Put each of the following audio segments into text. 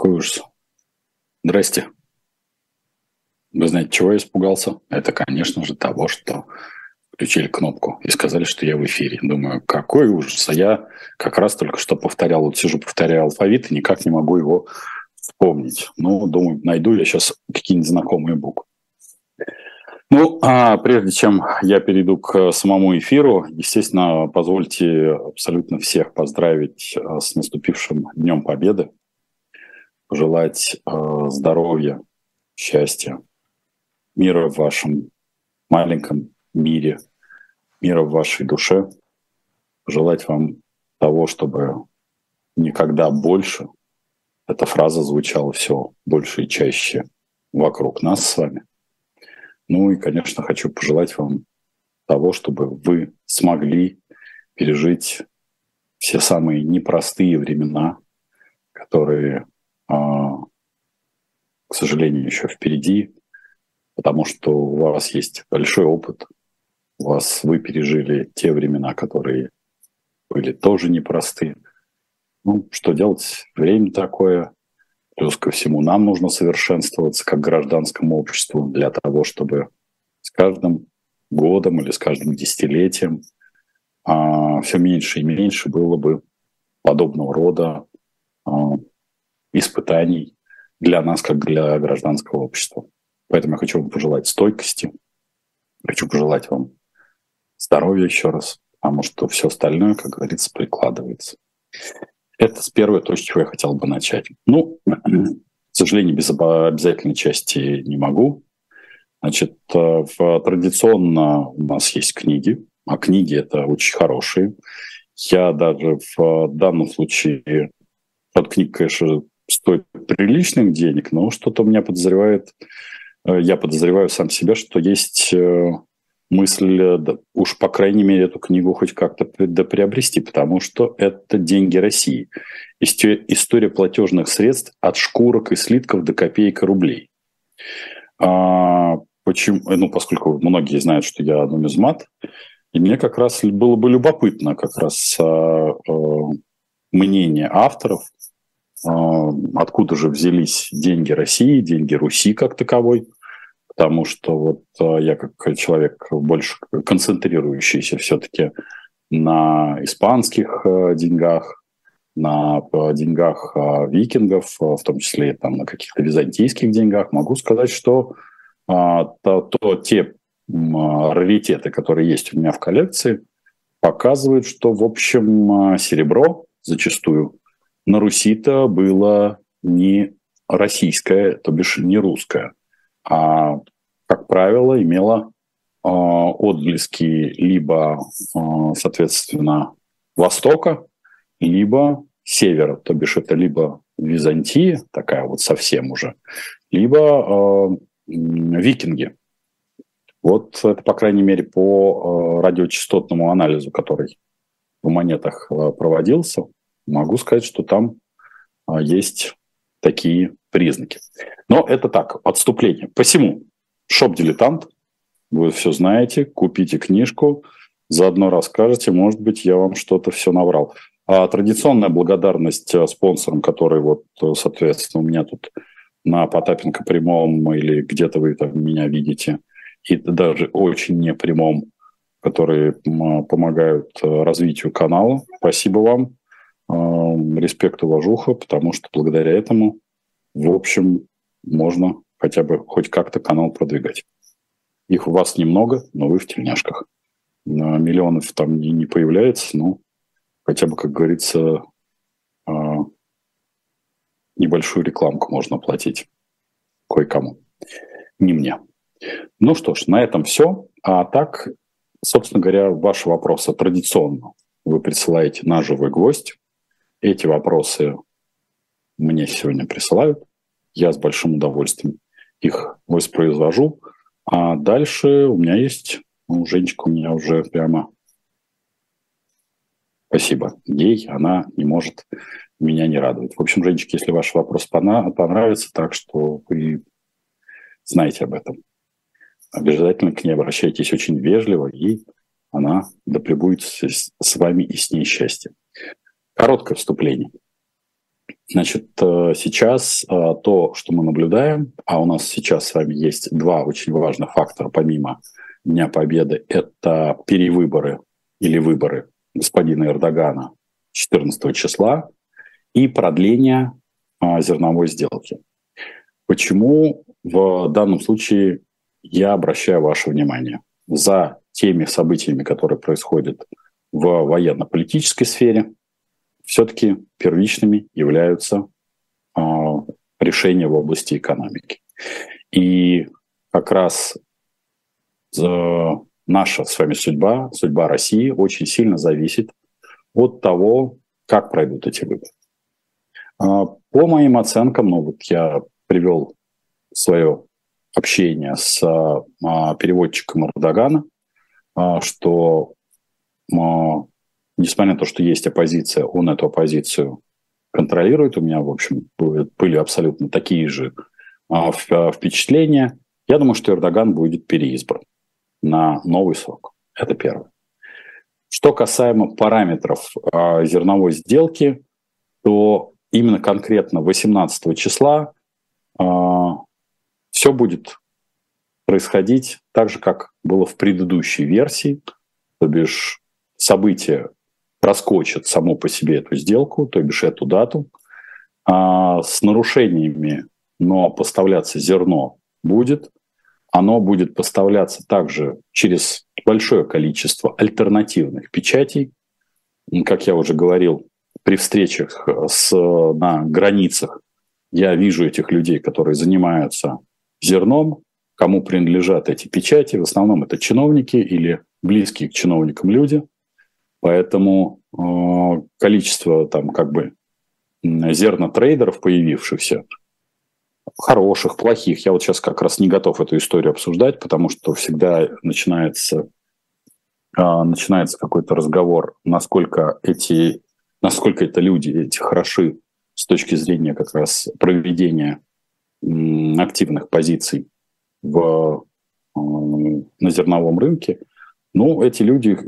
какой ужас. Здрасте. Вы знаете, чего я испугался? Это, конечно же, того, что включили кнопку и сказали, что я в эфире. Думаю, какой ужас. А я как раз только что повторял, вот сижу, повторяю алфавит и никак не могу его вспомнить. Ну, думаю, найду я сейчас какие-нибудь знакомые буквы. Ну, а прежде чем я перейду к самому эфиру, естественно, позвольте абсолютно всех поздравить э, с наступившим Днем Победы, пожелать э, здоровья, счастья, мира в вашем маленьком мире, мира в вашей душе, пожелать вам того, чтобы никогда больше эта фраза звучала все больше и чаще вокруг нас с вами. Ну и, конечно, хочу пожелать вам того, чтобы вы смогли пережить все самые непростые времена, которые, к сожалению, еще впереди, потому что у вас есть большой опыт, у вас вы пережили те времена, которые были тоже непростые. Ну, что делать? Время такое, Плюс ко всему нам нужно совершенствоваться как гражданскому обществу для того, чтобы с каждым годом или с каждым десятилетием а, все меньше и меньше было бы подобного рода а, испытаний для нас, как для гражданского общества. Поэтому я хочу вам пожелать стойкости, хочу пожелать вам здоровья еще раз, потому что все остальное, как говорится, прикладывается. Это с первой точки, чего я хотел бы начать. Ну, к сожалению, без обязательной части не могу. Значит, э, в, традиционно у нас есть книги, а книги это очень хорошие. Я даже в данном случае от книг, конечно, стоит приличных денег, но что-то меня подозревает, э, я подозреваю сам себя, что есть э, мысль, э, да, уж по крайней мере эту книгу хоть как-то приобрести, потому что это деньги России. История платежных средств от шкурок и слитков до копеек и рублей. А, почему? Ну, поскольку многие знают, что я нумизмат, и мне как раз было бы любопытно как раз а, а, мнение авторов, откуда же взялись деньги России, деньги Руси как таковой – потому что вот э, я как человек больше концентрирующийся все-таки на испанских э, деньгах, на деньгах викингов, в том числе там, на каких-то византийских деньгах, могу сказать, что то, то те раритеты, которые есть у меня в коллекции, показывают, что, в общем, серебро зачастую на Руси-то было не российское, то бишь не русское, а, как правило, имела а, отблески либо, а, соответственно, Востока, либо Севера, то бишь это либо Византия, такая вот совсем уже, либо викинги. Вот это, по крайней мере, по радиочастотному анализу, который в монетах проводился, могу сказать, что там есть такие признаки. Но это так, отступление. Посему, шоп-дилетант, вы все знаете, купите книжку, заодно расскажете, может быть, я вам что-то все наврал. А традиционная благодарность э, спонсорам, которые вот, э, соответственно, у меня тут на Потапенко прямом или где-то вы там меня видите, и даже очень непрямом, которые помогают развитию канала. Спасибо вам. Респект, уважуха, потому что благодаря этому в общем, можно хотя бы хоть как-то канал продвигать. Их у вас немного, но вы в тельняшках. Миллионов там не, не появляется, но хотя бы, как говорится, а, небольшую рекламку можно платить кое-кому. Не мне. Ну что ж, на этом все. А так, собственно говоря, ваши вопросы традиционно вы присылаете на живой гвоздь. Эти вопросы мне сегодня присылают. Я с большим удовольствием их воспроизвожу. А дальше у меня есть, ну, Женечка у меня уже прямо... Спасибо. Ей она не может меня не радовать. В общем, Женечка, если ваш вопрос понравится, так что вы знаете об этом. Обязательно к ней обращайтесь очень вежливо, и она да пребудет с вами и с ней счастье. Короткое вступление. Значит, э, сейчас э, то, что мы наблюдаем, а у нас сейчас с вами есть два очень важных фактора помимо Дня Победы, это перевыборы или выборы господина Эрдогана 14 числа и продление а, зерновой сделки. Почему в данном случае я обращаю ваше внимание? За теми событиями, которые происходят в военно-политической сфере, все-таки первичными являются э, решения в области экономики. И как раз э, наша с вами судьба, судьба России очень сильно зависит от того, как пройдут эти выборы. Э, по моим оценкам, ну вот я привел свое общение с э, переводчиком Эрдогана, что несмотря на то, что есть оппозиция, он эту оппозицию контролирует. У меня, в общем, были абсолютно такие же а, впечатления. Я думаю, что Эрдоган будет переизбран на новый срок. Это первое. Что касаемо параметров а, зерновой сделки, то именно конкретно 18 числа а, все будет происходить так же, как было в предыдущей версии, то бишь события проскочит само по себе эту сделку, то бишь эту дату, а с нарушениями, но поставляться зерно будет. Оно будет поставляться также через большое количество альтернативных печатей. Как я уже говорил, при встречах с, на границах я вижу этих людей, которые занимаются зерном, кому принадлежат эти печати. В основном это чиновники или близкие к чиновникам люди – Поэтому э, количество там как бы зернотрейдеров появившихся, хороших, плохих, я вот сейчас как раз не готов эту историю обсуждать, потому что всегда начинается, э, начинается какой-то разговор, насколько эти, насколько это люди, эти хороши с точки зрения как раз проведения активных позиций в, э, на зерновом рынке. Ну, эти люди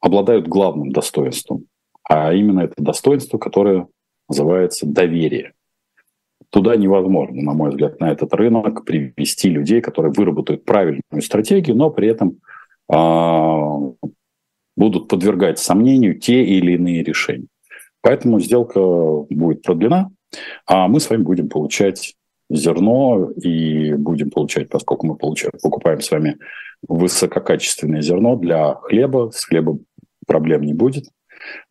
обладают главным достоинством, а именно это достоинство, которое называется доверие. Туда невозможно, на мой взгляд, на этот рынок привести людей, которые выработают правильную стратегию, но при этом э, будут подвергать сомнению те или иные решения. Поэтому сделка будет продлена, а мы с вами будем получать зерно и будем получать, поскольку мы получаем, покупаем с вами высококачественное зерно для хлеба, с хлебом проблем не будет,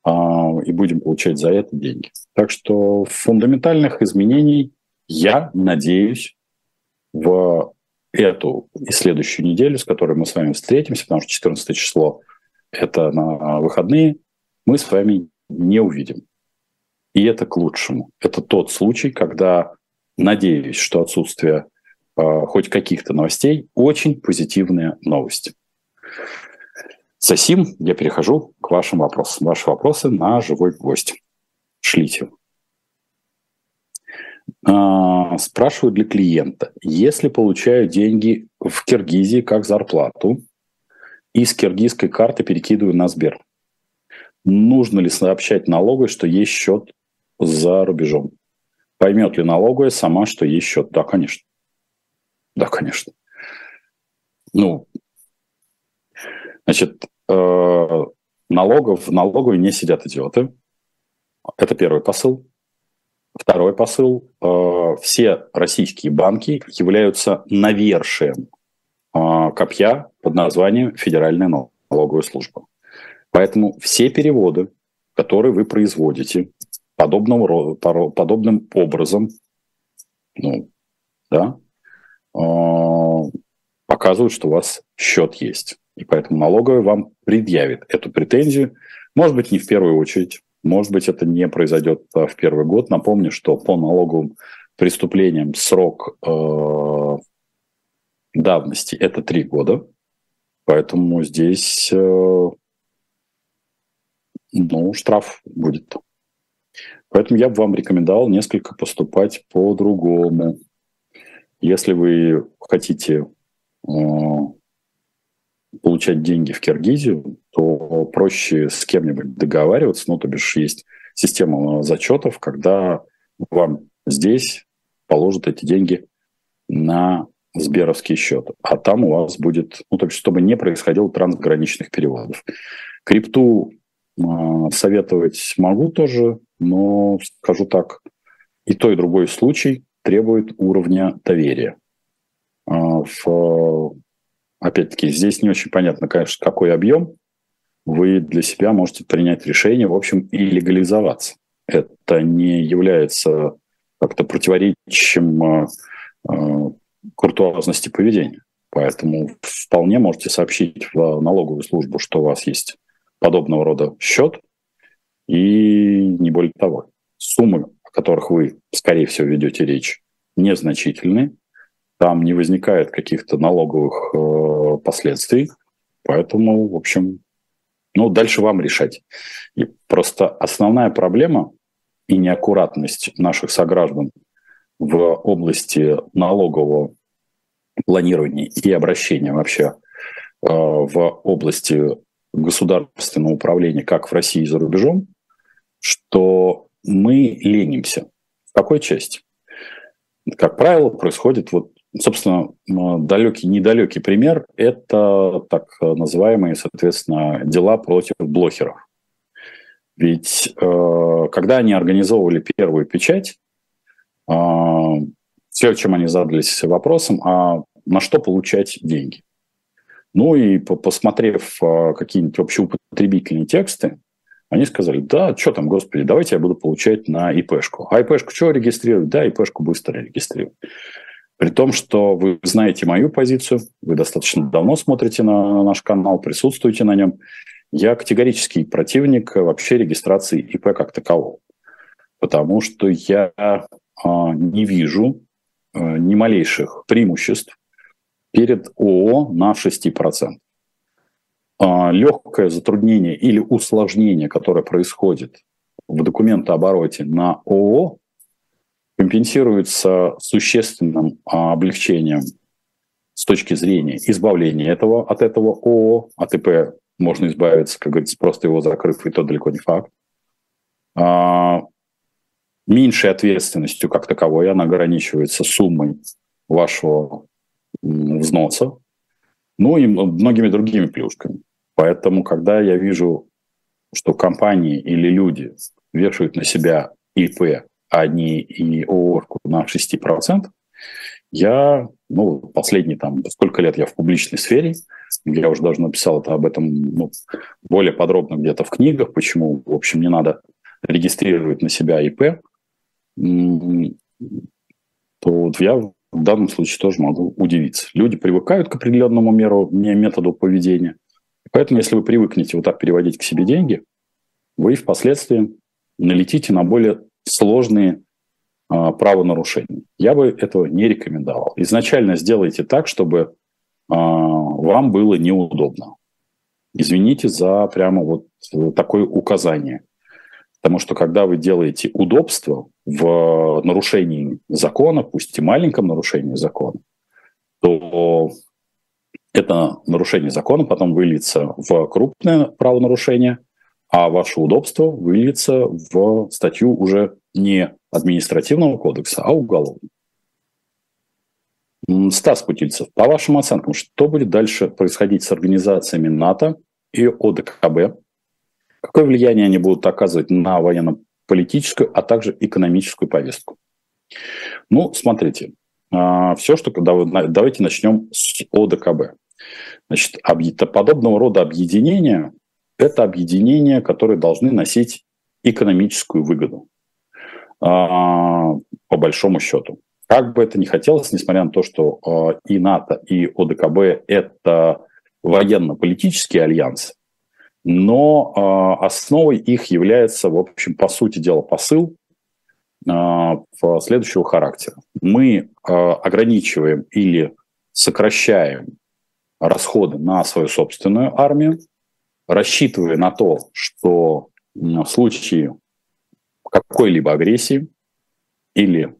а, и будем получать за это деньги. Так что фундаментальных изменений я надеюсь в эту и следующую неделю, с которой мы с вами встретимся, потому что 14 число – это на выходные, мы с вами не увидим. И это к лучшему. Это тот случай, когда надеюсь, что отсутствие э, хоть каких-то новостей – очень позитивная новость. За я перехожу к вашим вопросам. Ваши вопросы на живой гвоздь. Шлите. А, спрашиваю для клиента. Если получаю деньги в Киргизии как зарплату и с киргизской карты перекидываю на Сбер, нужно ли сообщать налоговой, что есть счет за рубежом? Поймет ли налоговая сама, что есть счет? Да, конечно. Да, конечно. Ну, Значит, э, налогов, в налоговой не сидят идиоты. Это первый посыл. Второй посыл. Э, все российские банки являются навершием э, копья под названием Федеральная налоговая служба. Поэтому все переводы, которые вы производите подобного, подобным образом, ну, да, показывают, что у вас счет есть. И поэтому налоговая вам предъявит эту претензию. Может быть, не в первую очередь. Может быть, это не произойдет а, в первый год. Напомню, что по налоговым преступлениям срок э, давности – это три года. Поэтому здесь э, ну, штраф будет. Поэтому я бы вам рекомендовал несколько поступать по-другому. Если вы хотите э, получать деньги в Киргизию, то проще с кем-нибудь договариваться, ну, то бишь есть система зачетов, когда вам здесь положат эти деньги на Сберовский счет, а там у вас будет, ну, то есть, чтобы не происходило трансграничных переводов. Крипту э, советовать могу тоже, но скажу так, и то, и другой случай требует уровня доверия. Э, в, опять-таки, здесь не очень понятно, конечно, какой объем, вы для себя можете принять решение, в общем, и легализоваться. Это не является как-то противоречием э, э, куртуазности поведения. Поэтому вполне можете сообщить в налоговую службу, что у вас есть подобного рода счет, и не более того. Суммы, о которых вы, скорее всего, ведете речь, незначительны, там не возникает каких-то налоговых э, последствий, поэтому, в общем, ну, дальше вам решать. И просто основная проблема и неаккуратность наших сограждан в области налогового планирования и обращения вообще э, в области государственного управления как в России и за рубежом, что мы ленимся. В какой части? Как правило, происходит вот, собственно, далекий, недалекий пример – это так называемые, соответственно, дела против блохеров. Ведь э, когда они организовывали первую печать, э, все, чем они задались вопросом, а на что получать деньги. Ну и посмотрев э, какие-нибудь общеупотребительные тексты, они сказали, да, что там, господи, давайте я буду получать на ИПшку. А ИПшку что регистрировать? Да, ИПшку быстро регистрировать. При том, что вы знаете мою позицию, вы достаточно давно смотрите на наш канал, присутствуете на нем. Я категорический противник вообще регистрации ИП как такового. Потому что я а, не вижу а, ни малейших преимуществ перед ООО на 6%. А, легкое затруднение или усложнение, которое происходит в документообороте на ООО, компенсируется существенным а, облегчением с точки зрения избавления этого, от этого ООО, от ИП можно избавиться, как говорится, просто его закрыв, и то далеко не факт. А, меньшей ответственностью как таковой, она ограничивается суммой вашего взноса, ну и многими другими плюшками. Поэтому, когда я вижу, что компании или люди вешают на себя ИП, а не и ООО на 6%, я, ну, последние там, сколько лет я в публичной сфере, я уже даже написал это об этом ну, более подробно где-то в книгах, почему, в общем, не надо регистрировать на себя ИП, то вот я в данном случае тоже могу удивиться. Люди привыкают к определенному меру, методу поведения. Поэтому, если вы привыкнете вот так переводить к себе деньги, вы впоследствии налетите на более сложные а, правонарушения. Я бы этого не рекомендовал. Изначально сделайте так, чтобы а, вам было неудобно. Извините за прямо вот такое указание. Потому что когда вы делаете удобство в нарушении закона, пусть и маленьком нарушении закона, то это нарушение закона потом выльется в крупное правонарушение, а ваше удобство выльется в статью уже не административного кодекса, а уголовного. Стас Путильцев, по вашим оценкам, что будет дальше происходить с организациями НАТО и ОДКБ? Какое влияние они будут оказывать на военно-политическую, а также экономическую повестку? Ну, смотрите, а, все, что давайте начнем с ОДКБ. Значит, подобного рода объединения – это объединения, которые должны носить экономическую выгоду, а, по большому счету. Как бы это ни хотелось, несмотря на то, что а, и НАТО, и ОДКБ – это военно-политический альянс, но основой их является, в общем, по сути дела, посыл следующего характера. Мы ограничиваем или сокращаем расходы на свою собственную армию, рассчитывая на то, что в случае какой-либо агрессии или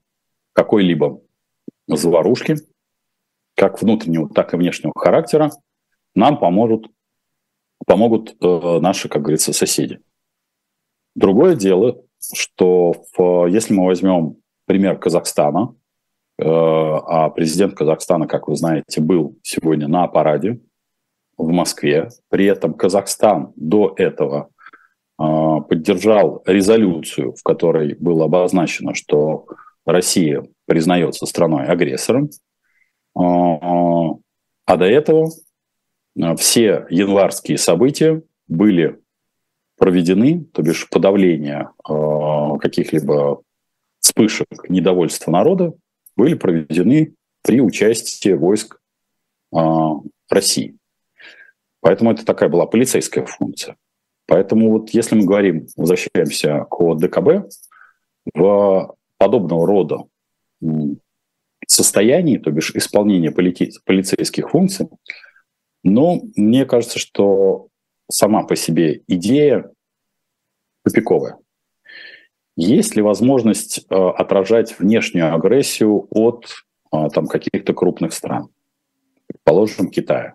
какой-либо заварушки, как внутреннего, так и внешнего характера, нам поможет, помогут э, наши, как говорится, соседи. Другое дело, что в, если мы возьмем пример Казахстана, э, а президент Казахстана, как вы знаете, был сегодня на параде в Москве, при этом Казахстан до этого э, поддержал резолюцию, в которой было обозначено, что Россия признается страной-агрессором, э, а до этого все январские события были проведены, то бишь подавление каких-либо вспышек недовольства народа, были проведены при участии войск России. Поэтому это такая была полицейская функция. Поэтому вот если мы говорим, возвращаемся к ДКБ, в подобного рода состоянии, то бишь исполнения полити- полицейских функций, но мне кажется, что сама по себе идея тупиковая. Есть ли возможность э, отражать внешнюю агрессию от э, там, каких-то крупных стран, предположим, Китая?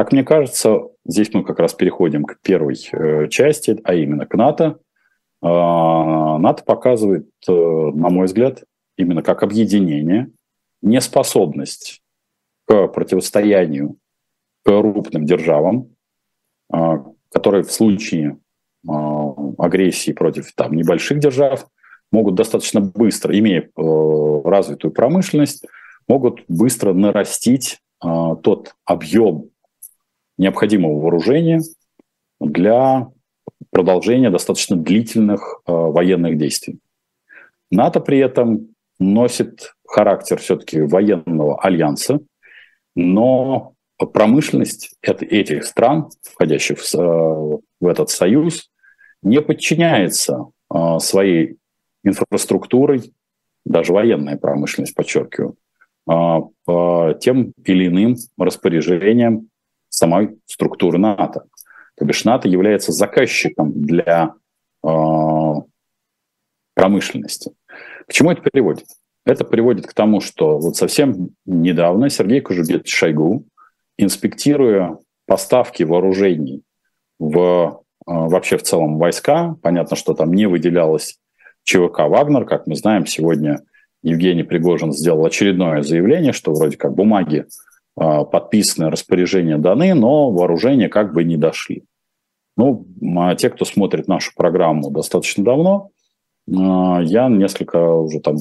Как мне кажется, здесь мы как раз переходим к первой э, части, а именно к НАТО. Э, НАТО показывает, э, на мой взгляд, именно как объединение, неспособность к противостоянию крупным державам, а, которые в случае а, агрессии против там, небольших держав могут достаточно быстро, имея э, развитую промышленность, могут быстро нарастить а, тот объем необходимого вооружения для продолжения достаточно длительных военных действий. НАТО при этом носит характер все-таки военного альянса, но промышленность этих стран, входящих в, э, в этот союз, не подчиняется э, своей инфраструктурой, даже военная промышленность, подчеркиваю, э, по тем или иным распоряжениям самой структуры НАТО. То бишь НАТО является заказчиком для промышленности. К чему это приводит? Это приводит к тому, что вот совсем недавно Сергей Кожугетович Шойгу инспектируя поставки вооружений в а, вообще в целом войска, понятно, что там не выделялось ЧВК «Вагнер», как мы знаем, сегодня Евгений Пригожин сделал очередное заявление, что вроде как бумаги подписаны, распоряжения даны, но вооружения как бы не дошли. Ну, а те, кто смотрит нашу программу достаточно давно, я несколько уже там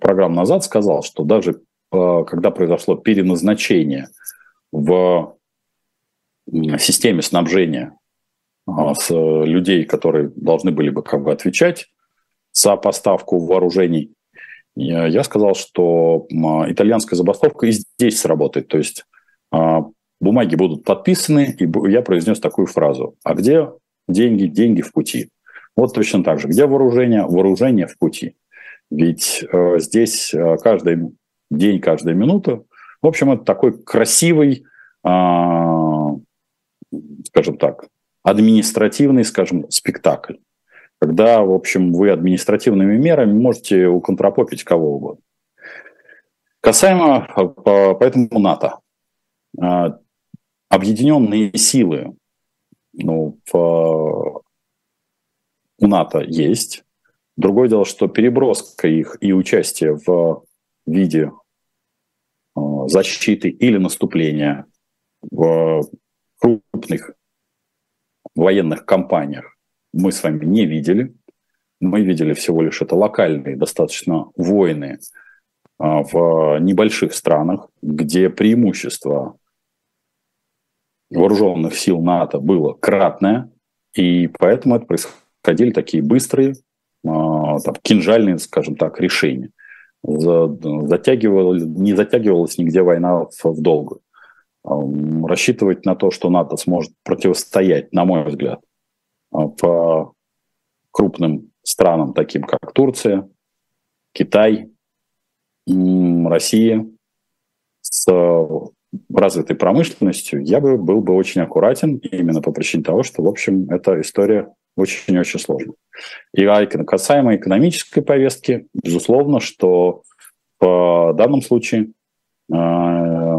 программ назад сказал, что даже когда произошло переназначение – в системе снабжения а, с людей, которые должны были бы как бы отвечать за поставку вооружений, я сказал, что итальянская забастовка и здесь сработает. То есть а, бумаги будут подписаны, и я произнес такую фразу. А где деньги? Деньги в пути. Вот точно так же. Где вооружение? Вооружение в пути. Ведь э, здесь э, каждый день, каждая минута в общем, это такой красивый, а, скажем так, административный, скажем, спектакль. Когда, в общем, вы административными мерами можете уконтропопить кого угодно. Касаемо поэтому НАТО. А, объединенные силы ну, в, у НАТО есть. Другое дело, что переброска их и участие в виде Э, защиты или наступления в крупных военных кампаниях мы с вами не видели. Мы видели всего лишь это локальные достаточно войны э, в небольших странах, где преимущество вооруженных сил НАТО было кратное, и поэтому это происходили такие быстрые, э, там, кинжальные, скажем так, решения – затягивалась, не затягивалась нигде война в, долгую. Рассчитывать на то, что НАТО сможет противостоять, на мой взгляд, а, по крупным странам, таким как Турция, Китай, Россия, с развитой промышленностью, я бы был бы очень аккуратен именно по причине того, что, в общем, эта история очень-очень сложно. И касаемо экономической повестки, безусловно, что в данном случае э,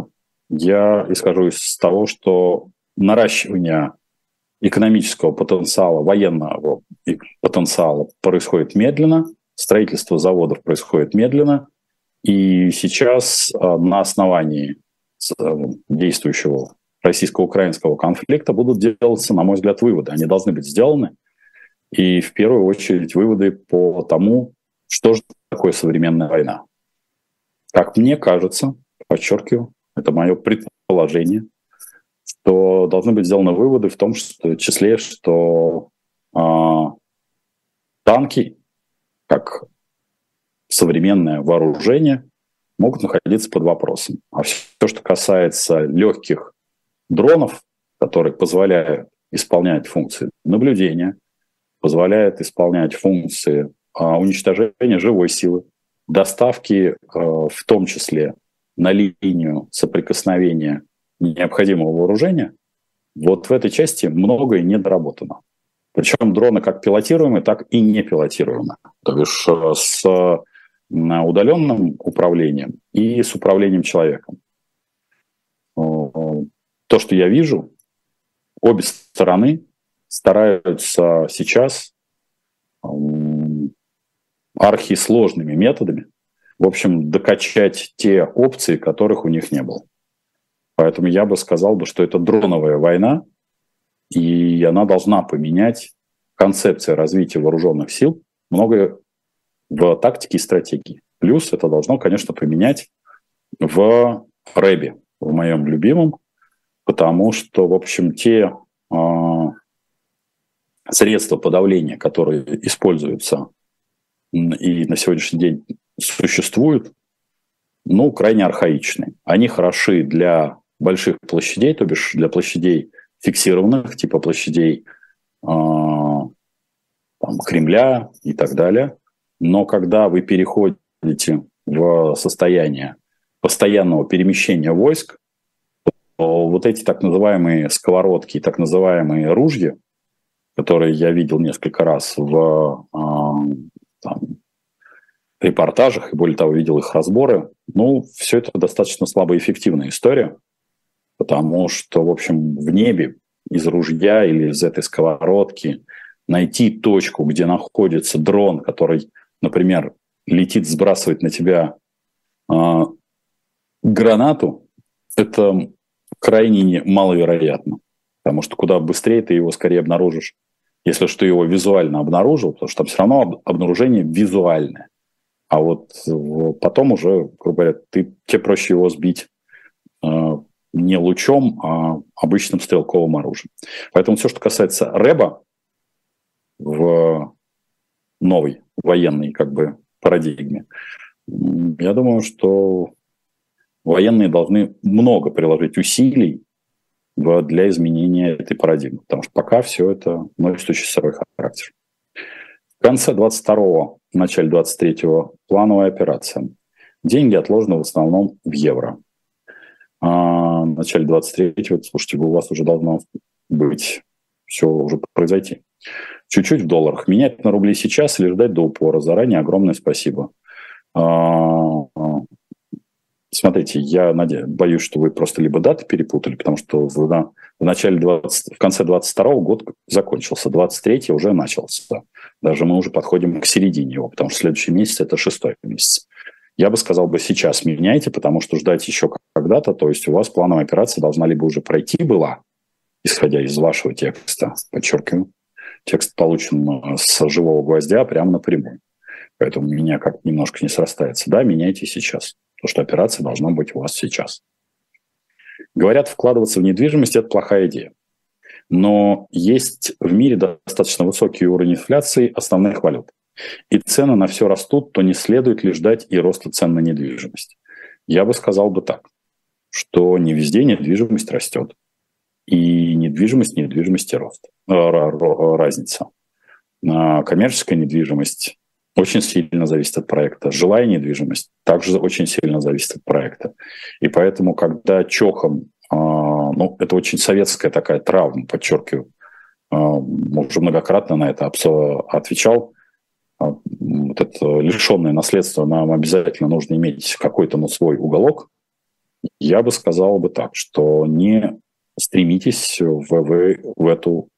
я исхожу из того, что наращивание экономического потенциала военного потенциала происходит медленно, строительство заводов происходит медленно, и сейчас на основании действующего российско-украинского конфликта будут делаться, на мой взгляд, выводы. Они должны быть сделаны. И в первую очередь выводы по тому, что же такое современная война. Как мне кажется, подчеркиваю, это мое предположение, что должны быть сделаны выводы в том что, числе, что э, танки, как современное вооружение, могут находиться под вопросом. А все, что касается легких дронов, которые позволяют исполнять функции наблюдения, позволяют исполнять функции а, уничтожения живой силы, доставки а, в том числе на линию соприкосновения необходимого вооружения, вот в этой части многое недоработано. Причем дроны как пилотируемые, так и не пилотируемые. То бишь э, с удаленным управлением и с управлением человеком. То, что я вижу, обе стороны стараются сейчас архисложными методами, в общем, докачать те опции, которых у них не было. Поэтому я бы сказал, бы, что это дроновая война, и она должна поменять концепции развития вооруженных сил многое в тактике и стратегии. Плюс это должно, конечно, поменять в рэбе, в моем любимом, потому что, в общем, те э, средства подавления, которые используются и на сегодняшний день существуют, ну, крайне архаичны. Они хороши для больших площадей, то бишь для площадей фиксированных, типа площадей э, там, Кремля и так далее. Но когда вы переходите в состояние постоянного перемещения войск, то вот эти так называемые сковородки, так называемые ружья, которые я видел несколько раз в э, там, репортажах, и более того, видел их разборы. Ну, все это достаточно слабоэффективная история, потому что, в общем, в небе из ружья или из этой сковородки найти точку, где находится дрон, который, например, летит, сбрасывает на тебя э, гранату, это крайне маловероятно. Потому что куда быстрее ты его скорее обнаружишь, если что его визуально обнаружил, потому что там все равно обнаружение визуальное. А вот потом уже, грубо говоря, ты, тебе проще его сбить э, не лучом, а обычным стрелковым оружием. Поэтому все, что касается рэба в новой военной как бы парадигме, я думаю, что военные должны много приложить усилий для изменения этой парадигмы, потому что пока все это носит сырой характер. В конце 22-го, в начале 23-го плановая операция. Деньги отложены в основном в евро. А в начале 23-го, слушайте, у вас уже должно быть все уже произойти. Чуть-чуть в долларах. Менять на рубли сейчас или ждать до упора. Заранее огромное спасибо. А, Смотрите, я наде... боюсь, что вы просто либо даты перепутали, потому что в, на... в начале 20... в конце 22 год закончился, 23 уже начался. Даже мы уже подходим к середине его, потому что следующий месяц это шестой месяц. Я бы сказал бы сейчас меняйте, потому что ждать еще когда-то, то есть у вас плановая операция должна либо уже пройти была, исходя из вашего текста, подчеркиваю, текст получен с живого гвоздя прямо напрямую. Поэтому меня как немножко не срастается. Да, меняйте сейчас. То, что операция должна быть у вас сейчас. Говорят, вкладываться в недвижимость – это плохая идея. Но есть в мире достаточно высокий уровень инфляции основных валют. И цены на все растут, то не следует ли ждать и роста цен на недвижимость. Я бы сказал бы так, что не везде недвижимость растет. И недвижимость, недвижимости рост, э, разница. Коммерческая недвижимость очень сильно зависит от проекта. Жилая недвижимость также очень сильно зависит от проекта. И поэтому, когда чохом, э, ну, это очень советская такая травма, подчеркиваю, э, уже многократно на это отвечал, вот это лишенное наследство нам обязательно нужно иметь какой-то ну, свой уголок. Я бы сказал бы так, что не стремитесь в, в, в эту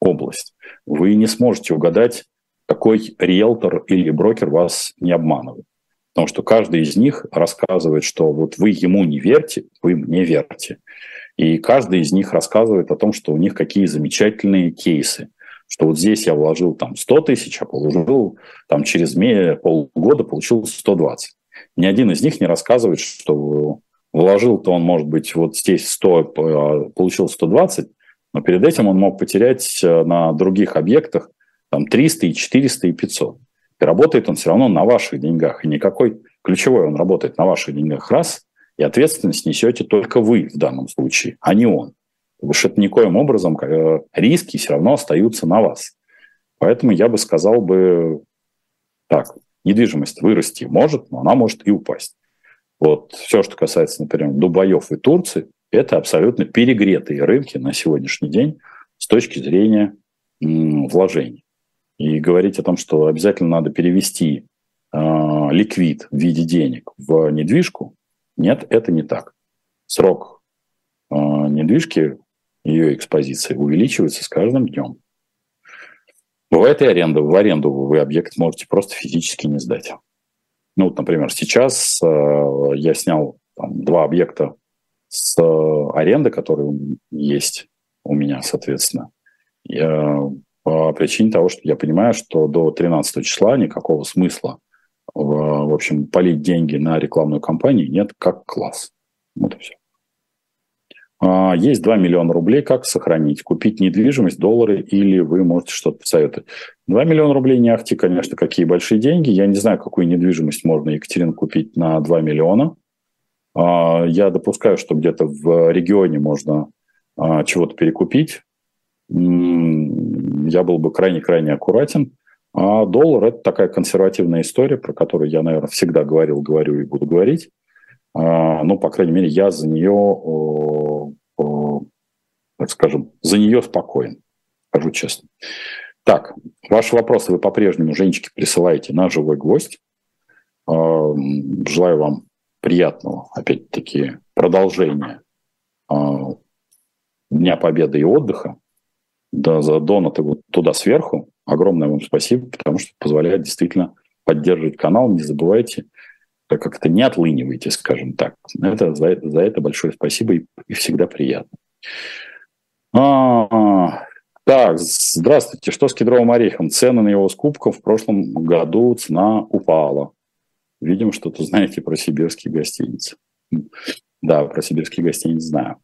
область. Вы не сможете угадать, какой риэлтор или брокер вас не обманывает. Потому что каждый из них рассказывает, что вот вы ему не верьте, вы мне верьте. И каждый из них рассказывает о том, что у них какие замечательные кейсы. Что вот здесь я вложил там 100 тысяч, а положил там через полгода получил 120. Ни один из них не рассказывает, что вложил-то он, может быть, вот здесь 100, а получил 120, но перед этим он мог потерять э, на других объектах там 300 и 400 и 500. И работает он все равно на ваших деньгах. И никакой ключевой он работает на ваших деньгах раз, и ответственность несете только вы в данном случае, а не он. Потому что это никоим образом э, риски все равно остаются на вас. Поэтому я бы сказал бы так, недвижимость вырасти может, но она может и упасть. Вот все, что касается, например, Дубаев и Турции, это абсолютно перегретые рынки на сегодняшний день с точки зрения вложений. И говорить о том, что обязательно надо перевести э, ликвид в виде денег в недвижку, нет, это не так. Срок э, недвижки, ее экспозиции увеличивается с каждым днем. Бывает и аренда. В аренду вы объект можете просто физически не сдать. Ну, вот, например, сейчас э, я снял там, два объекта с э, аренды, которые есть у меня, соответственно. Я, по причине того, что я понимаю, что до 13 числа никакого смысла в, в общем, полить деньги на рекламную кампанию нет как класс. Вот и все. А, есть 2 миллиона рублей. Как сохранить? Купить недвижимость, доллары или вы можете что-то посоветовать? 2 миллиона рублей не ахти, конечно, какие большие деньги. Я не знаю, какую недвижимость можно, Екатерина, купить на 2 миллиона. А, я допускаю, что где-то в регионе можно а, чего-то перекупить. Я был бы крайне-крайне аккуратен. А доллар – это такая консервативная история, про которую я, наверное, всегда говорил, говорю и буду говорить. А, ну, по крайней мере, я за нее, так скажем, за нее спокоен, скажу честно. Так, ваши вопросы вы по-прежнему, Женечки, присылаете на живой гвоздь. А, желаю вам приятного, опять-таки, продолжения Дня Победы и отдыха. Да, за донаты вот туда сверху. Огромное вам спасибо, потому что позволяет действительно поддерживать канал. Не забывайте, как-то не отлынивайте, скажем так. Это, за, за это большое спасибо и, и всегда приятно. А, так, здравствуйте. Что с кедровым орехом? Цены на его скупку в прошлом году цена упала. Видимо, что-то знаете про сибирские гостиницы. Да, про сибирские гостиницы знаю.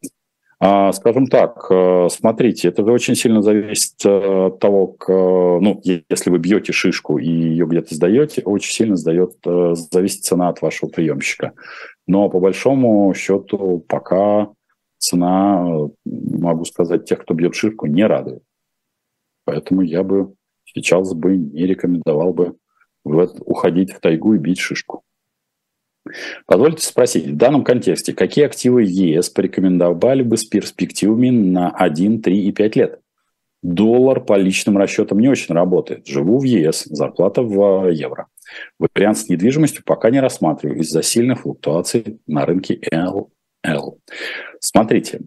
А, скажем так, э, смотрите, это очень сильно зависит э, от того, ну, если вы бьете шишку и ее где-то сдаете, очень сильно сдает, э, зависит цена от вашего приемщика. Но по большому счету пока цена, могу сказать, тех, кто бьет шишку, не радует. Поэтому я бы сейчас бы не рекомендовал бы уходить в тайгу и бить шишку. Позвольте спросить, в данном контексте, какие активы ЕС порекомендовали бы с перспективами на 1, 3 и 5 лет? Доллар по личным расчетам не очень работает. Живу в ЕС, зарплата в евро. Вариант с недвижимостью пока не рассматриваю из-за сильных флуктуаций на рынке ЛЛ. Смотрите,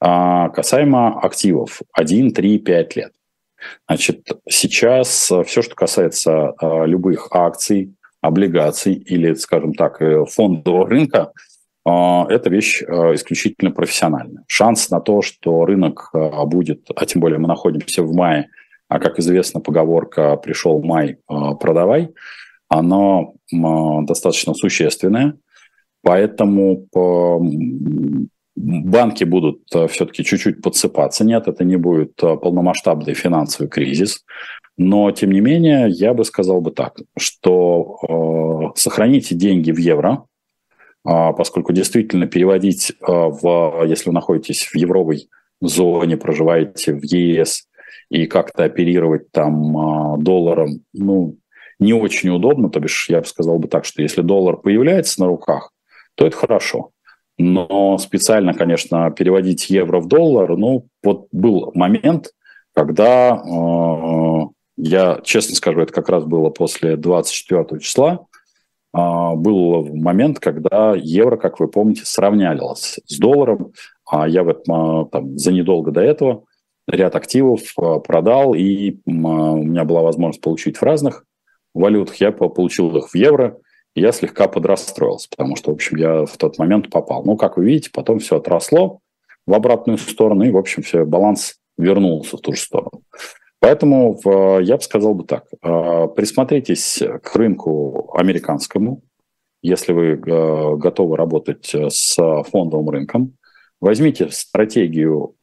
а, касаемо активов 1, 3, 5 лет. Значит, сейчас все, что касается а, любых акций, облигаций или, скажем так, э, фондового рынка, а, это вещь а, исключительно профессиональная. Шанс на то, что рынок а, будет, а тем более мы находимся в мае, а как известно, поговорка «пришел май, продавай», оно достаточно существенное, поэтому банки будут все-таки чуть-чуть подсыпаться. Нет, это не будет полномасштабный финансовый кризис. Но, тем не менее, я бы сказал бы так, что э, сохраните деньги в евро, э, поскольку действительно переводить, э, в, если вы находитесь в евровой зоне, проживаете в ЕС, и как-то оперировать там э, долларом, ну, не очень удобно, то бишь я бы сказал бы так, что если доллар появляется на руках, то это хорошо. Но специально, конечно, переводить евро в доллар, ну, вот был момент, когда э, я честно скажу, это как раз было после 24 числа. А, был момент, когда евро, как вы помните, сравнялось с долларом. А я в этом, а, там, за недолго до этого ряд активов продал, и у меня была возможность получить в разных валютах. Я получил их в евро, и я слегка подрастроился, потому что, в общем, я в тот момент попал. Ну, как вы видите, потом все отросло в обратную сторону, и, в общем, все, баланс вернулся в ту же сторону. Поэтому я бы сказал бы так. Присмотритесь к рынку американскому, если вы э, готовы работать с фондовым рынком. Возьмите стратегию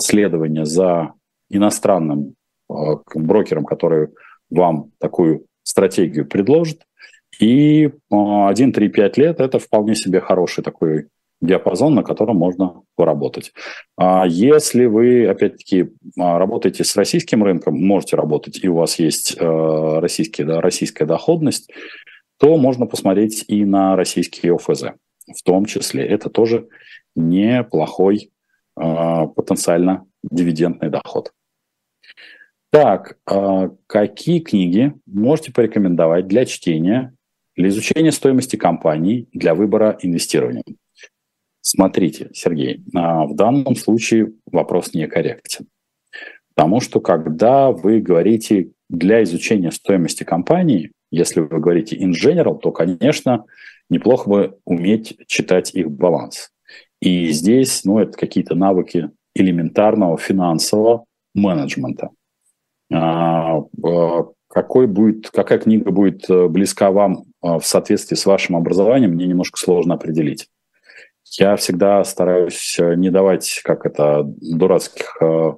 следования за иностранным брокером, который вам такую стратегию предложит. И 1, 3, 5 лет – это вполне себе хороший такой диапазон, на котором можно поработать. А если вы, опять-таки, а, работаете с российским рынком, можете работать, и у вас есть э, российский, да, российская доходность, то можно посмотреть и на российские ОФЗ. В том числе это тоже неплохой э, потенциально дивидендный доход. Так, э, какие книги можете порекомендовать для чтения, для изучения стоимости компаний, для выбора инвестирования? Смотрите, Сергей, а, в данном случае вопрос некорректен. Потому что когда вы говорите для изучения стоимости компании, если вы говорите in general, то, конечно, неплохо бы уметь читать их баланс. И здесь, ну, это какие-то навыки элементарного финансового менеджмента. А, а, какой будет, какая книга будет э, близка вам в соответствии с вашим образованием, мне немножко сложно определить. Я всегда стараюсь э, не давать, как это, дурацких э,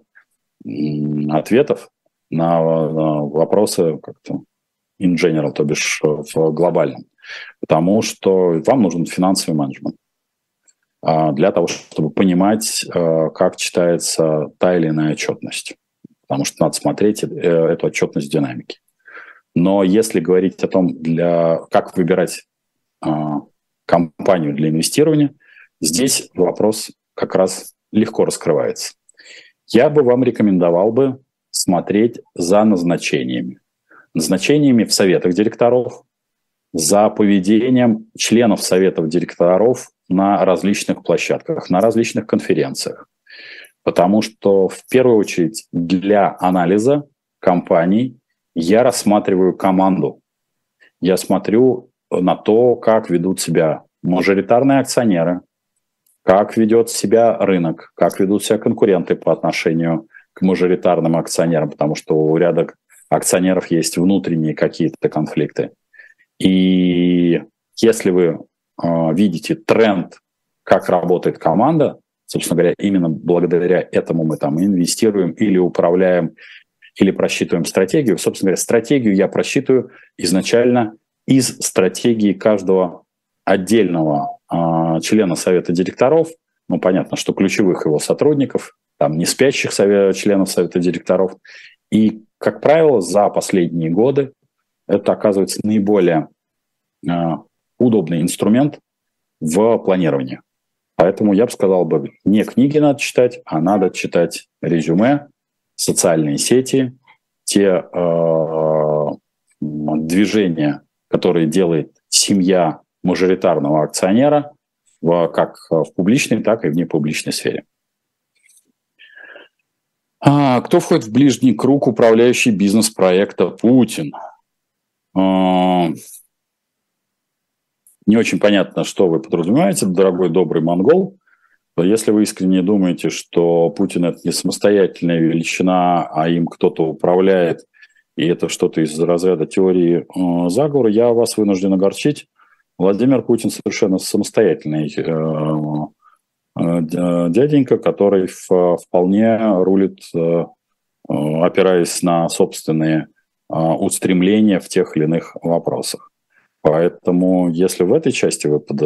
ответов на, на вопросы как-то in general, то бишь э, в глобальном. Потому что вам нужен финансовый менеджмент а, для того, чтобы понимать, как читается та или иная отчетность. Потому что надо смотреть эту отчетность в динамике. Но если говорить о том, для, как выбирать а, компанию для инвестирования – Здесь вопрос как раз легко раскрывается. Я бы вам рекомендовал бы смотреть за назначениями. Назначениями в советах директоров, за поведением членов советов директоров на различных площадках, на различных конференциях. Потому что в первую очередь для анализа компаний я рассматриваю команду. Я смотрю на то, как ведут себя мажоритарные акционеры, как ведет себя рынок, как ведут себя конкуренты по отношению к мажоритарным акционерам, потому что у ряда акционеров есть внутренние какие-то конфликты. И если вы э, видите тренд, как работает команда, собственно говоря, именно благодаря этому мы там инвестируем или управляем, или просчитываем стратегию. Собственно говоря, стратегию я просчитываю изначально из стратегии каждого отдельного члена совета директоров, ну, понятно, что ключевых его сотрудников, там не спящих членов совета директоров. И, как правило, за последние годы это оказывается наиболее э, удобный инструмент в планировании. Поэтому я бы сказал бы, не книги надо читать, а надо читать резюме, социальные сети, те э, движения, которые делает семья мажоритарного акционера в, как в публичной, так и в непубличной сфере. А, кто входит в ближний круг управляющий бизнес-проекта Путин? А, не очень понятно, что вы подразумеваете, дорогой добрый монгол. Если вы искренне думаете, что Путин это не самостоятельная величина, а им кто-то управляет, и это что-то из разряда теории э, заговора, я вас вынужден огорчить. Владимир Путин совершенно самостоятельный э, э, дяденька, который вполне рулит, э, опираясь на собственные устремления в тех или иных вопросах. Поэтому, если в этой части вы под...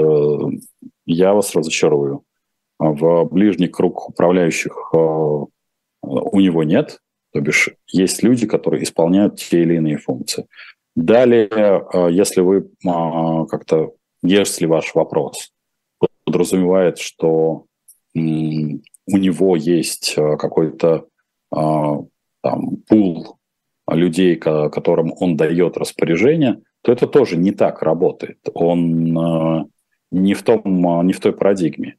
я вас разочарую. В ближний круг управляющих у него нет, то бишь есть люди, которые исполняют те или иные функции. Далее, э, если вы а, как-то, если ваш вопрос подразумевает, что у него есть э, какой-то а, там, пул людей, которым он дает распоряжение, то это тоже не так работает. Он э, не в, том, не в той парадигме.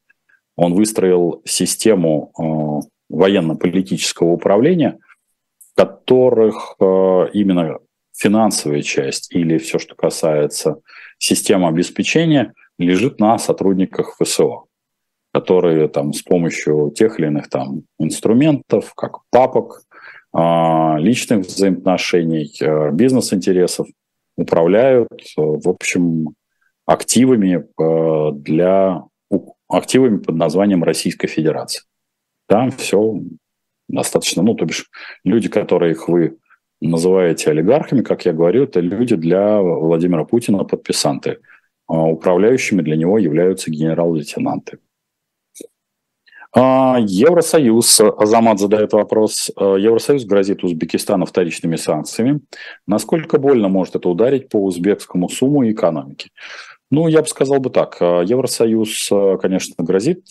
Он выстроил систему военно-политического управления, в которых именно финансовая часть или все, что касается системы обеспечения, лежит на сотрудниках ФСО, которые там с помощью тех или иных там инструментов, как папок, а, личных взаимоотношений, э, бизнес-интересов управляют, э, в общем, активами э, для активами под названием Российской Федерации. Там все достаточно, ну, то бишь люди, которых вы называете олигархами, как я говорю, это люди для Владимира Путина подписанты. А управляющими для него являются генерал-лейтенанты. А, Евросоюз, Азамат задает вопрос, а, Евросоюз грозит Узбекистану вторичными санкциями. Насколько больно может это ударить по узбекскому сумму и экономике? Ну, я бы сказал бы так. Евросоюз, конечно, грозит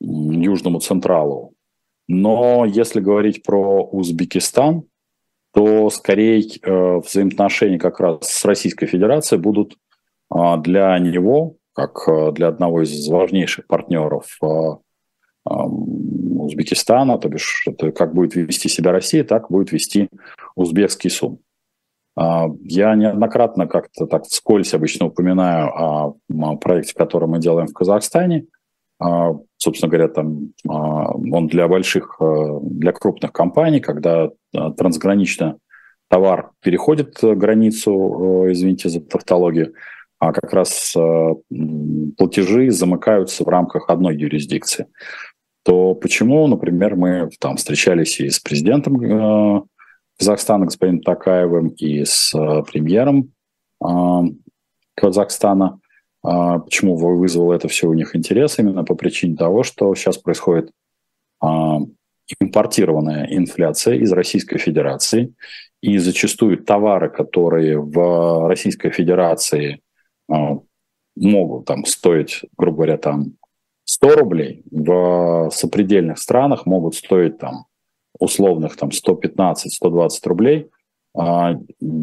Южному Централу но если говорить про Узбекистан, то скорее э, взаимоотношения как раз с Российской Федерацией будут э, для него, как э, для одного из важнейших партнеров э, Узбекистана, то бишь это как будет вести себя Россия, так будет вести узбекский СУМ. Э, я неоднократно как-то так вскользь обычно упоминаю о, проекте, который мы делаем в Казахстане – а, собственно говоря, там а, он для больших, а, для крупных компаний, когда трансгранично товар переходит границу, извините за тавтологию, а как раз платежи замыкаются в рамках одной юрисдикции. То почему, например, мы там встречались и с президентом Казахстана господином Такаевым, и с премьером Казахстана, а, почему вызвало это все у них интерес? Именно по причине того, что сейчас происходит а, импортированная инфляция из Российской Федерации, и зачастую товары, которые в Российской Федерации а, могут там стоить, грубо говоря, там 100 рублей, в сопредельных странах могут стоить там условных там 115-120 рублей – а,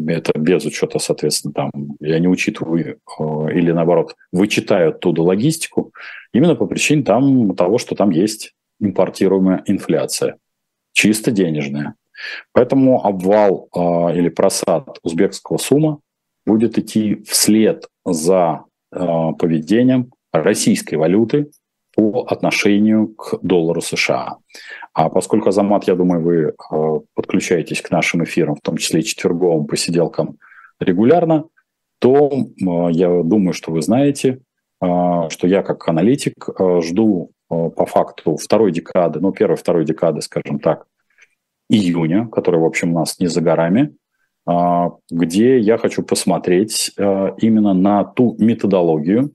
это без учета, соответственно, там, я не учитываю э, или наоборот, вычитаю оттуда логистику, именно по причине там, того, что там есть импортируемая инфляция, чисто денежная. Поэтому обвал э, или просад узбекского сумма будет идти вслед за э, поведением российской валюты по отношению к доллару США. А поскольку, Азамат, я думаю, вы э, подключаетесь к нашим эфирам, в том числе и четверговым посиделкам регулярно, то э, я думаю, что вы знаете, э, что я как аналитик жду по факту второй декады, ну, первой, второй декады, скажем так, июня, которая, в общем, у нас не за горами, где я хочу посмотреть именно на ту методологию,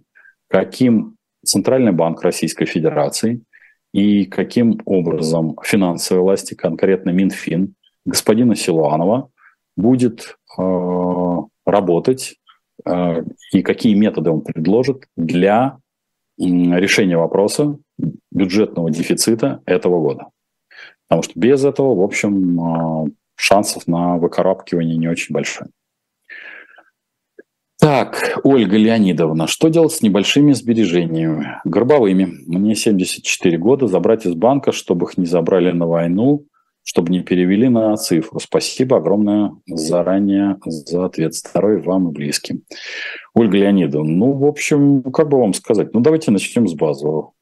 каким Центральный банк Российской Федерации и каким образом финансовые власти, конкретно Минфин, господина Силуанова, будет э, работать э, и какие методы он предложит для э, решения вопроса бюджетного дефицита этого года. Потому что без этого, в общем, э, шансов на выкарабкивание не очень большое. Так, Ольга Леонидовна, что делать с небольшими сбережениями? Горбовыми. Мне 74 года. Забрать из банка, чтобы их не забрали на войну, чтобы не перевели на цифру. Спасибо огромное заранее за ответ. Здоровья вам и близким. Ольга Леонидовна, ну, в общем, как бы вам сказать? Ну, давайте начнем с базового.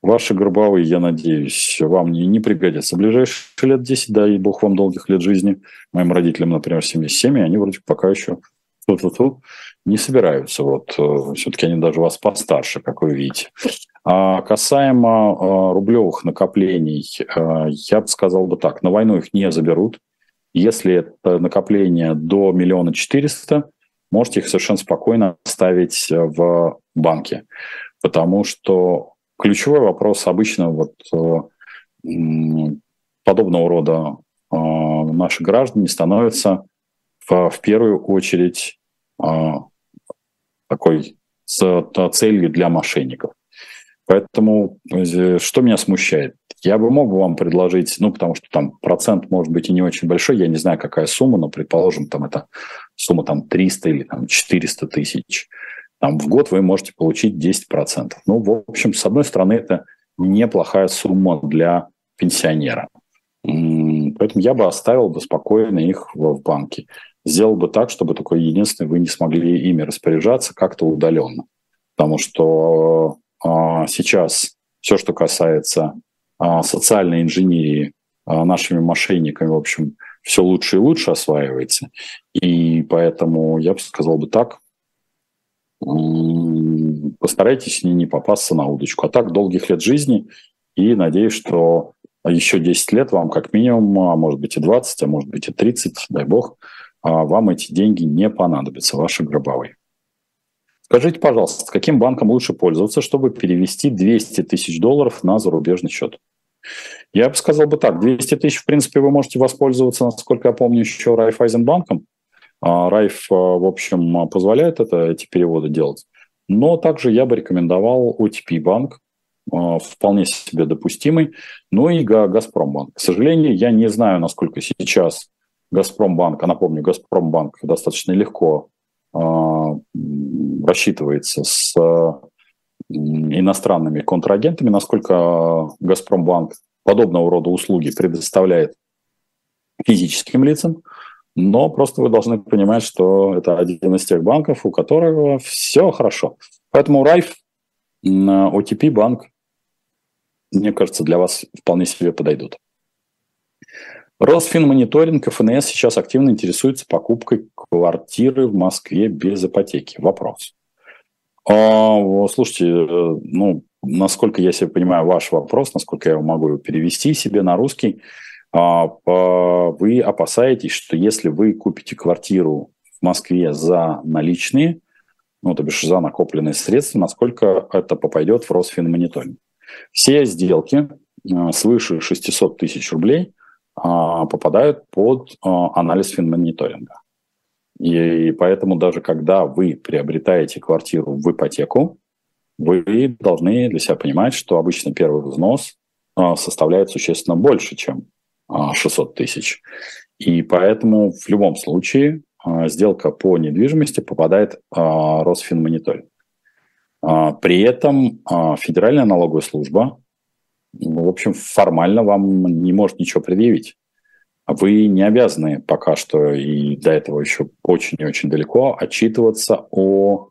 Ваши горбовые, я надеюсь, вам не, не пригодятся. В ближайшие лет 10, дай бог вам долгих лет жизни. Моим родителям, например, 77, и они вроде пока еще Ту-ту-ту не собираются. Вот э, все-таки они даже вас постарше, как вы видите. А касаемо э, рублевых накоплений, э, я бы сказал бы так: на войну их не заберут. Если это накопление до миллиона четыреста, можете их совершенно спокойно оставить в банке, потому что ключевой вопрос обычно вот подобного рода наши граждане становятся в, первую очередь такой с целью для мошенников. Поэтому э, что меня смущает? Я бы мог вам предложить, ну, потому что там процент может быть и не очень большой, я не знаю, какая сумма, но, предположим, там это сумма там 300 или там 400 тысяч. Там в год вы можете получить 10%. Ну, в общем, с одной стороны, это неплохая сумма для пенсионера. Поэтому я бы оставил бы спокойно их в банке. Сделал бы так, чтобы только единственное, вы не смогли ими распоряжаться как-то удаленно. Потому что э, сейчас все, что касается э, социальной инженерии э, нашими мошенниками, в общем, все лучше и лучше осваивается. И поэтому я бы сказал бы так, постарайтесь не, не попасться на удочку. А так, долгих лет жизни, и надеюсь, что еще 10 лет вам как минимум, а может быть и 20, а может быть и 30, дай бог, а вам эти деньги не понадобятся, ваши гробовые. Скажите, пожалуйста, каким банком лучше пользоваться, чтобы перевести 200 тысяч долларов на зарубежный счет? Я бы сказал бы так, 200 тысяч, в принципе, вы можете воспользоваться, насколько я помню, еще Райфайзенбанком. А, Райф, в общем, позволяет это, эти переводы делать. Но также я бы рекомендовал OTP банк, а, вполне себе допустимый, ну и Газпромбанк. К сожалению, я не знаю, насколько сейчас Газпромбанк, а напомню, Газпромбанк достаточно легко э, рассчитывается с иностранными контрагентами, насколько Газпромбанк подобного рода услуги предоставляет физическим лицам, но просто вы должны понимать, что это один из тех банков, у которого все хорошо. Поэтому Райф, OTP банк, мне кажется, для вас вполне себе подойдут. Росфинмониторинг ФНС сейчас активно интересуется покупкой квартиры в Москве без ипотеки. Вопрос. А, слушайте, э, ну, насколько я себе понимаю ваш вопрос, насколько я могу перевести себе на русский, а, вы опасаетесь, что если вы купите квартиру в Москве за наличные, ну, то бишь за накопленные средства, насколько это попадет в Росфинмониторинг. Все сделки э, свыше 600 тысяч рублей – попадают под а, анализ финмониторинга. И поэтому даже когда вы приобретаете квартиру в ипотеку, вы должны для себя понимать, что обычно первый взнос а, составляет существенно больше, чем 600 тысяч. И поэтому в любом случае сделка по недвижимости попадает в Росфинмониторинг. При этом Федеральная налоговая служба в общем, формально вам не может ничего предъявить. Вы не обязаны пока что, и до этого еще очень и очень далеко, отчитываться о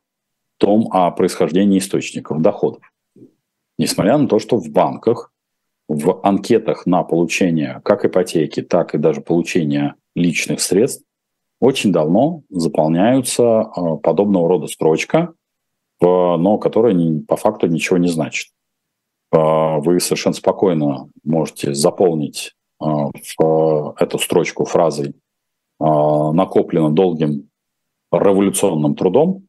том, о происхождении источников доходов. Несмотря на то, что в банках, в анкетах на получение как ипотеки, так и даже получение личных средств очень давно заполняются э, подобного рода строчка, но которая по факту ничего не значит. А, вы совершенно спокойно можете заполнить а, в эту строчку фразой накоплено долгим революционным трудом.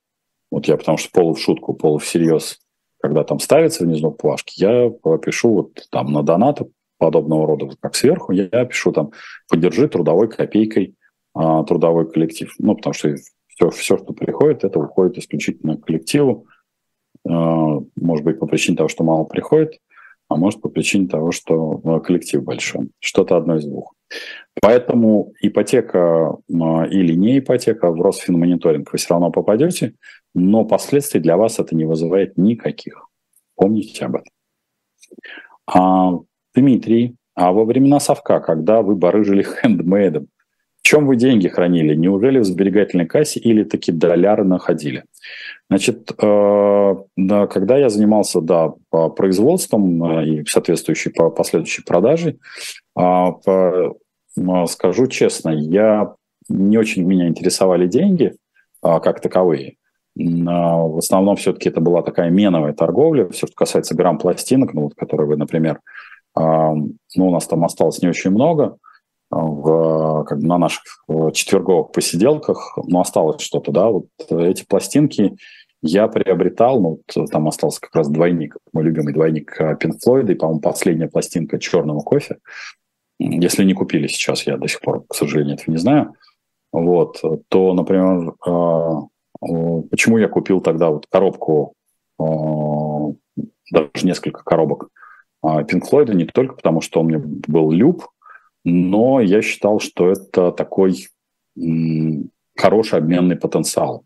Вот я потому что полу в шутку, полу всерьез, когда там ставится внизу плашки, я пишу вот там на донаты подобного рода, как сверху, я пишу там «поддержи трудовой копейкой а, трудовой коллектив». Ну, потому что все, все, что приходит, это уходит исключительно к коллективу. А, может быть, по причине того, что мало приходит, а может по причине того, что ну, коллектив большой. Что-то одно из двух. Поэтому ипотека а, или не ипотека в Росфинмониторинг вы все равно попадете, но последствий для вас это не вызывает никаких. Помните об этом. А, Дмитрий, а во времена совка, когда вы барыжили хендмейдом, в чем вы деньги хранили? Неужели в сберегательной кассе или таки доллары находили? Значит, э, да, когда я занимался да, производством э, и соответствующей по последующей продаже, э, по, скажу честно, я не очень меня интересовали деньги как таковые. В основном все-таки это была такая меновая торговля, все, что касается грамм пластинок, ну, вот, которые вы, например, ну, у нас там осталось не очень много – в, как бы на наших четверговых посиделках, но осталось что-то, да, вот эти пластинки я приобретал, ну, вот там остался как раз двойник, мой любимый двойник Pink Floyd, и, по-моему, последняя пластинка черного кофе. Если не купили сейчас, я до сих пор, к сожалению, этого не знаю. Вот, то, например, а, почему я купил тогда вот коробку, даже несколько коробок Pink Floyd, не только потому, что он мне был люб, но я считал, что это такой хороший обменный потенциал.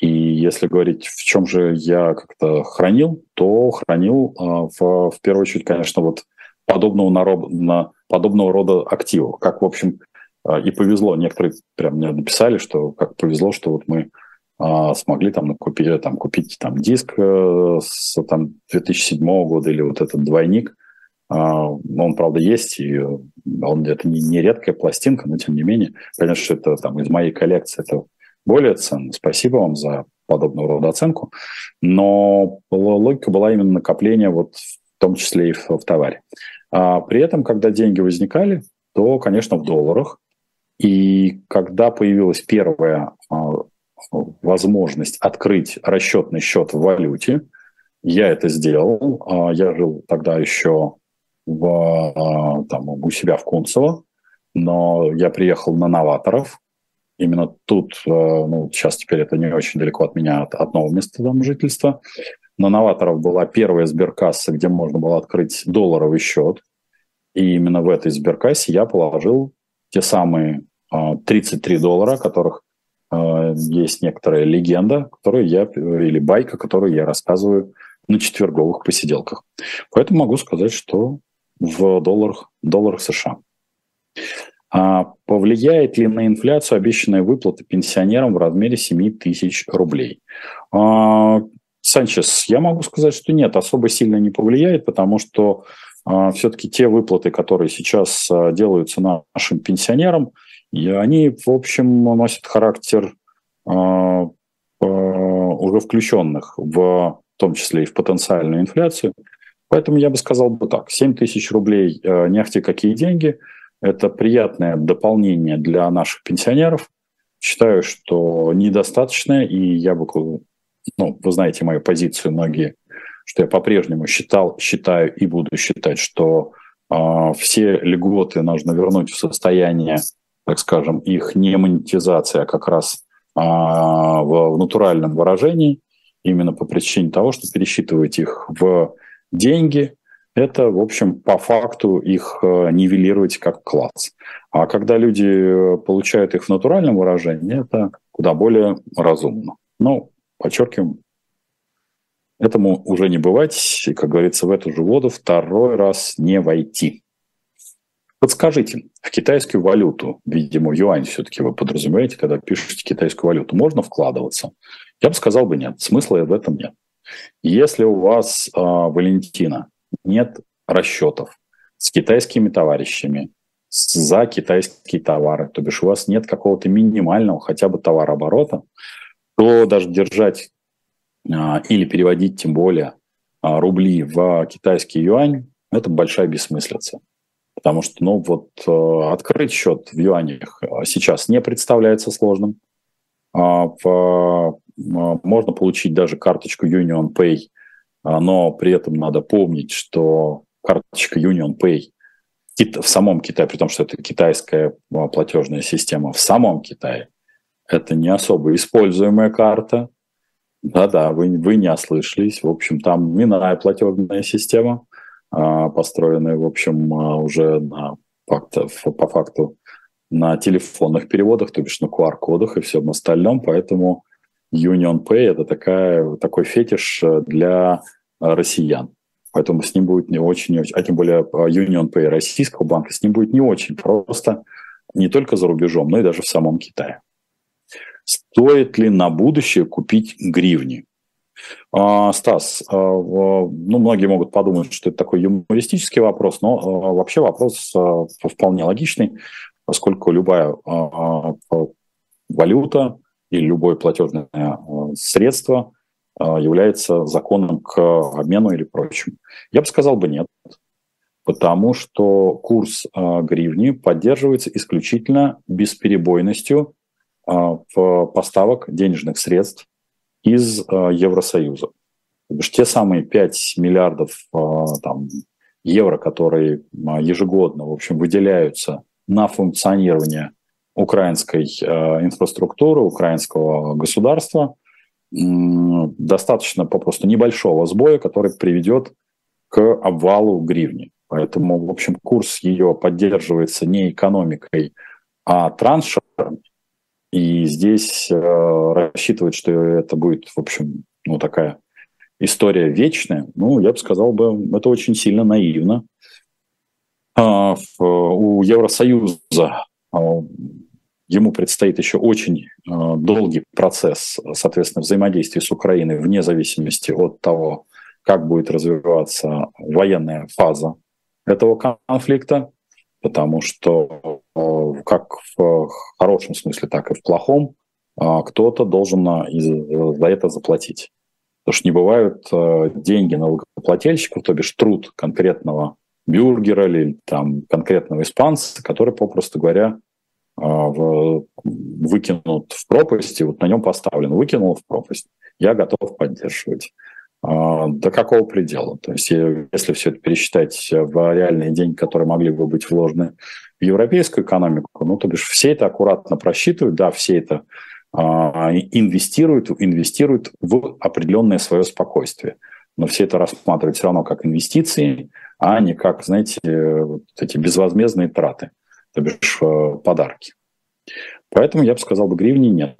И если говорить, в чем же я как-то хранил, то хранил в, в первую очередь, конечно, вот подобного, народ, на, подобного рода активов. Как, в общем, и повезло. Некоторые прям мне написали, что как повезло, что вот мы а, смогли там купить, там, купить там, диск э, с там, 2007 года или вот этот двойник. А, он, правда, есть, и он это не, не редкая пластинка, но тем не менее, что это там из моей коллекции, это более ценно. Спасибо вам за подобного рода оценку. Но логика была именно накопления вот в том числе и в, в товаре. А при этом, когда деньги возникали, то, конечно, в долларах. И когда появилась первая а, возможность открыть расчетный счет в валюте. Я это сделал. А, я жил тогда еще в, а, там, у себя в Кунцево, но я приехал на новаторов. Именно тут, а, ну, сейчас теперь это не очень далеко от меня, от, от нового места там жительства. На новаторов была первая сберкасса, где можно было открыть долларовый счет. И именно в этой сберкассе я положил те самые 33 доллара, которых Э, есть некоторая легенда, которую я, или байка, которую я рассказываю на четверговых посиделках. Поэтому могу сказать, что в долларах, долларах США. А повлияет ли на инфляцию обещанная выплата пенсионерам в размере 7 тысяч рублей? А, Санчес, я могу сказать, что нет, особо сильно не повлияет, потому что а, все-таки те выплаты, которые сейчас а, делаются нашим пенсионерам, и они, в общем, носят характер э, уже включенных, в, в том числе и в потенциальную инфляцию. Поэтому я бы сказал бы так, 7 тысяч рублей э, не ахти какие деньги, это приятное дополнение для наших пенсионеров. Считаю, что недостаточно, и я бы, ну, вы знаете мою позицию многие, что я по-прежнему считал, считаю и буду считать, что э, все льготы нужно вернуть в состояние так скажем, их не монетизация, а как раз а, в, в натуральном выражении, именно по причине того, что пересчитывать их в деньги, это, в общем, по факту их э, нивелировать как класс. А когда люди э, получают их в натуральном выражении, это куда более разумно. Но, подчеркиваем, этому уже не бывать, и, как говорится, в эту же воду второй раз не войти. Подскажите, в китайскую валюту, видимо, юань все-таки вы подразумеваете, когда пишете китайскую валюту, можно вкладываться? Я бы сказал бы нет, смысла в этом нет. Если у вас, э, Валентина, нет расчетов с китайскими товарищами за китайские товары, то бишь у вас нет какого-то минимального хотя бы товарооборота, то даже держать э, или переводить тем более э, рубли в китайский юань – это большая бессмыслица. Потому что, ну, вот э, открыть счет в юанях э, сейчас не представляется сложным. А, можно получить даже карточку Union Pay, но при этом надо помнить, что карточка Union Pay в самом Китае, при том, что это китайская платежная система, в самом Китае это не особо используемая карта. Да-да, вы, вы не ослышались. В общем, там иная платежная система. А, построенные, в общем, а, уже на факт, по факту на телефонных переводах, то бишь на QR-кодах и всем остальном, поэтому Union Pay – это такая, такой фетиш э, для россиян. Поэтому с ним будет не очень, а тем более а, Union Pay российского банка, с ним будет не очень просто не только за рубежом, но и даже в самом Китае. Стоит ли на будущее купить гривни? А, Стас, а, ну, многие могут подумать, что это такой юмористический вопрос, но а, вообще вопрос вполне логичный, поскольку любая валюта или любое платежное средство является законом к обмену или прочему. Я бы сказал бы нет, потому что курс гривни поддерживается исключительно бесперебойностью в поставок денежных средств из э, Евросоюза. То бишь те самые 5 миллиардов э, там, евро, которые э, ежегодно в общем, выделяются на функционирование украинской инфраструктуры, украинского государства, достаточно попросту небольшого сбоя, который приведет к обвалу гривни. Поэтому, в общем, курс ее поддерживается не экономикой, а траншерами. И здесь рассчитывать, что это будет, в общем, ну, такая история вечная, ну, я бы сказал бы, это очень сильно наивно. А, у Евросоюза а, ему предстоит еще очень а, долгий процесс, соответственно, взаимодействия с Украиной вне зависимости от того, как будет развиваться военная фаза этого конфликта, потому что как в хорошем смысле, так и в плохом кто-то должен за это заплатить. Потому что не бывают э, деньги налогоплательщиков, то бишь труд конкретного бюргера или там конкретного испанца, который, попросту говоря, э, в, выкинут в пропасть, и вот на нем поставлен, выкинул в пропасть, я готов поддерживать. Э, до какого предела? То есть если все это пересчитать в реальные деньги, которые могли бы быть вложены в европейскую экономику, ну, то бишь все это аккуратно просчитывают, да, все это а, инвестируют, инвестируют в определенное свое спокойствие. Но все это рассматривают все равно как инвестиции, а не как, знаете, вот эти безвозмездные траты, то бишь э, подарки. Поэтому я бы сказал, бы гривни нет,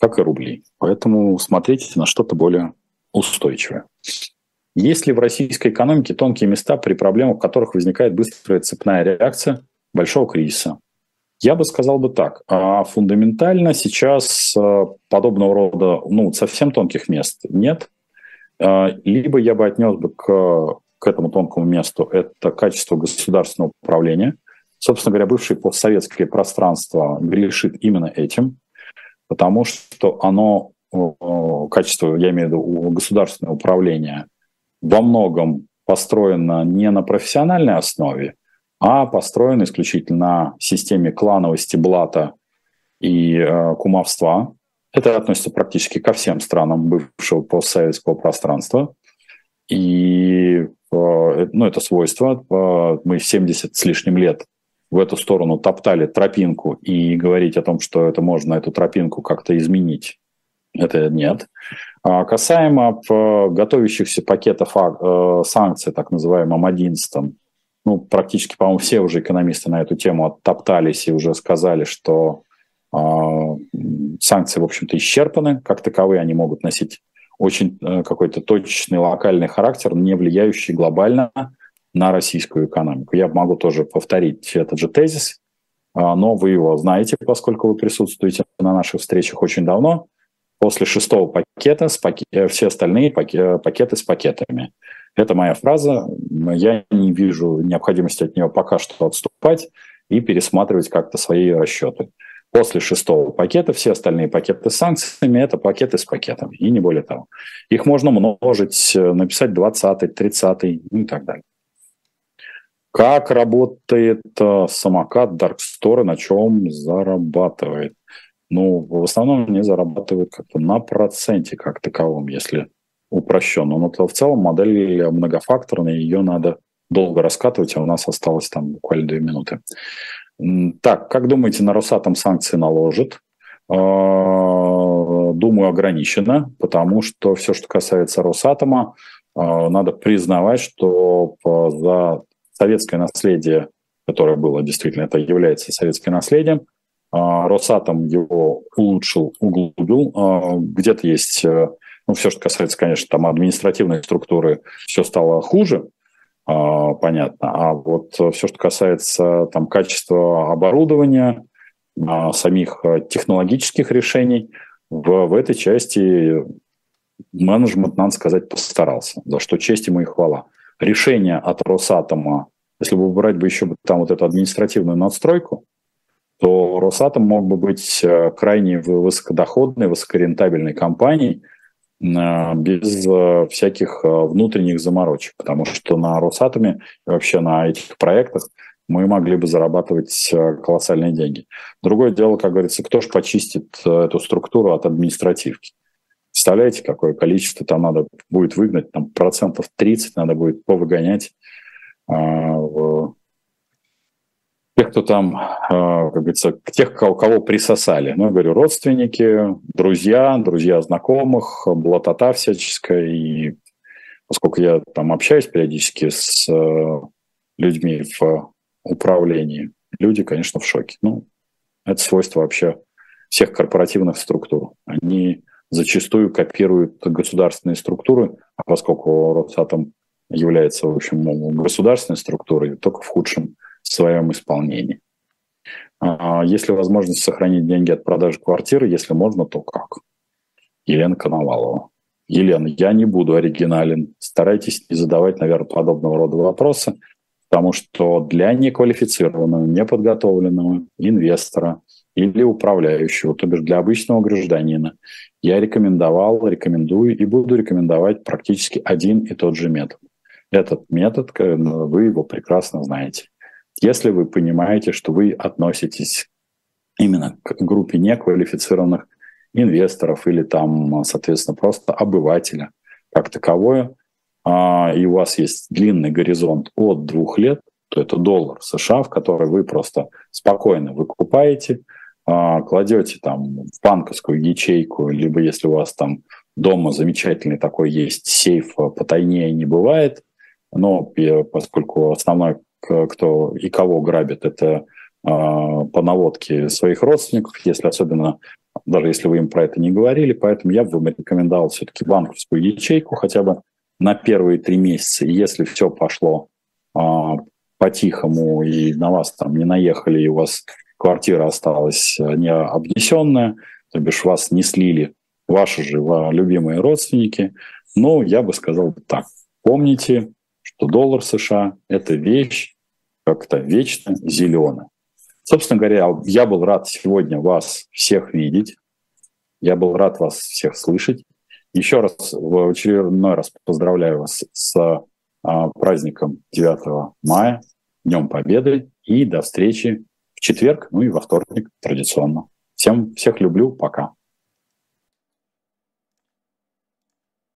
как и рубли. Поэтому смотрите на что-то более устойчивое. Есть ли в российской экономике тонкие места, при проблемах которых возникает быстрая цепная реакция большого кризиса? Я бы сказал бы так. А фундаментально сейчас э, подобного рода, ну, совсем тонких мест нет. А, либо я бы отнес бы к, к этому тонкому месту это качество государственного управления. Собственно говоря, бывшее постсоветское пространство грешит именно этим, потому что оно, качество, я имею в виду государственное управление, во многом построено не на профессиональной основе, а построен исключительно на системе клановости, блата и э, кумовства. Это относится практически ко всем странам бывшего постсоветского пространства. И э, ну, это свойство. Э, мы 70 с лишним лет в эту сторону топтали тропинку и говорить о том, что это можно эту тропинку как-то изменить, это нет. А касаемо готовящихся пакетов э, санкций, так называемым 11 ну, практически, по-моему, все уже экономисты на эту тему оттоптались и уже сказали, что э, санкции, в общем-то, исчерпаны как таковые, они могут носить очень э, какой-то точечный локальный характер, не влияющий глобально на российскую экономику. Я могу тоже повторить этот же тезис, э, но вы его знаете, поскольку вы присутствуете на наших встречах очень давно. После шестого пакета с пак... все остальные пакеты с пакетами. Это моя фраза. Я не вижу необходимости от нее пока что отступать и пересматривать как-то свои расчеты. После шестого пакета все остальные пакеты с санкциями – это пакеты с пакетами, и не более того. Их можно множить, написать 20 30 ну и так далее. Как работает э, самокат Dark Store, на чем зарабатывает? Ну, в основном они зарабатывают как-то на проценте как таковом, если упрощенно. Но в целом модель многофакторная, ее надо долго раскатывать, а у нас осталось там буквально две минуты. Так, как думаете, на Росатом санкции наложат? А, думаю, ограничено, потому что все, что касается Росатома, а, надо признавать, что за советское наследие, которое было действительно, это является советским наследием, а, Росатом его улучшил, углубил. Где-то есть э, ну, все, что касается, конечно, там административной структуры, все стало хуже, а, понятно. А вот все, что касается там качества оборудования, а, самих а, технологических решений, в, в этой части менеджмент, надо сказать, постарался, за что честь ему и хвала. Решение от Росатома, если бы брать бы еще там вот эту административную надстройку, то Росатом мог бы быть крайне высокодоходной, высокорентабельной компанией, Э, без э, всяких э, внутренних заморочек, потому что на Росатоме и вообще на этих проектах мы могли бы зарабатывать колоссальные деньги. Другое дело, как говорится, кто же почистит эту структуру от административки? Представляете, какое количество там надо будет выгнать, там процентов 30 надо будет повыгонять в тех, кто там, а, как говорится, тех, кого, кого присосали. Ну, я говорю, родственники, друзья, друзья знакомых, блатота всяческая. И поскольку я там общаюсь периодически с э, людьми в управлении, люди, конечно, в шоке. Ну, это свойство вообще всех корпоративных структур. Они зачастую копируют государственные структуры, а поскольку Росатом является, в общем, государственной структурой, только в худшем своем исполнении. А если возможность сохранить деньги от продажи квартиры, если можно, то как? Елена Коновалова. Елена, я не буду оригинален. Старайтесь не задавать, наверное, подобного рода вопросы, потому что для неквалифицированного, неподготовленного инвестора или управляющего, то бишь для обычного гражданина, я рекомендовал, рекомендую и буду рекомендовать практически один и тот же метод. Этот метод, вы его прекрасно знаете. Если вы понимаете, что вы относитесь именно к группе неквалифицированных инвесторов или там, соответственно, просто обывателя как таковое, а, и у вас есть длинный горизонт от двух лет, то это доллар США, в который вы просто спокойно выкупаете, кладете там в банковскую ячейку, либо если у вас там дома замечательный такой есть сейф, а, потайнее не бывает, но поскольку основной, кто и кого грабит, это по наводке своих родственников, если особенно даже если вы им про это не говорили. Поэтому я бы вам рекомендовал все-таки банковскую ячейку хотя бы на первые три месяца. И если все пошло а, по-тихому и на вас там не наехали, и у вас квартира осталась э, не обнесенная, то бишь вас не слили ваши же любимые родственники, но я бы сказал так. Помните, что доллар США – это вещь как-то вечно зеленая. Собственно говоря, я был рад сегодня вас всех видеть. Я был рад вас всех слышать. Еще раз, в очередной раз поздравляю вас с а, праздником 9 мая, Днем Победы. И до встречи четверг, ну и во вторник традиционно. Всем всех люблю. Пока.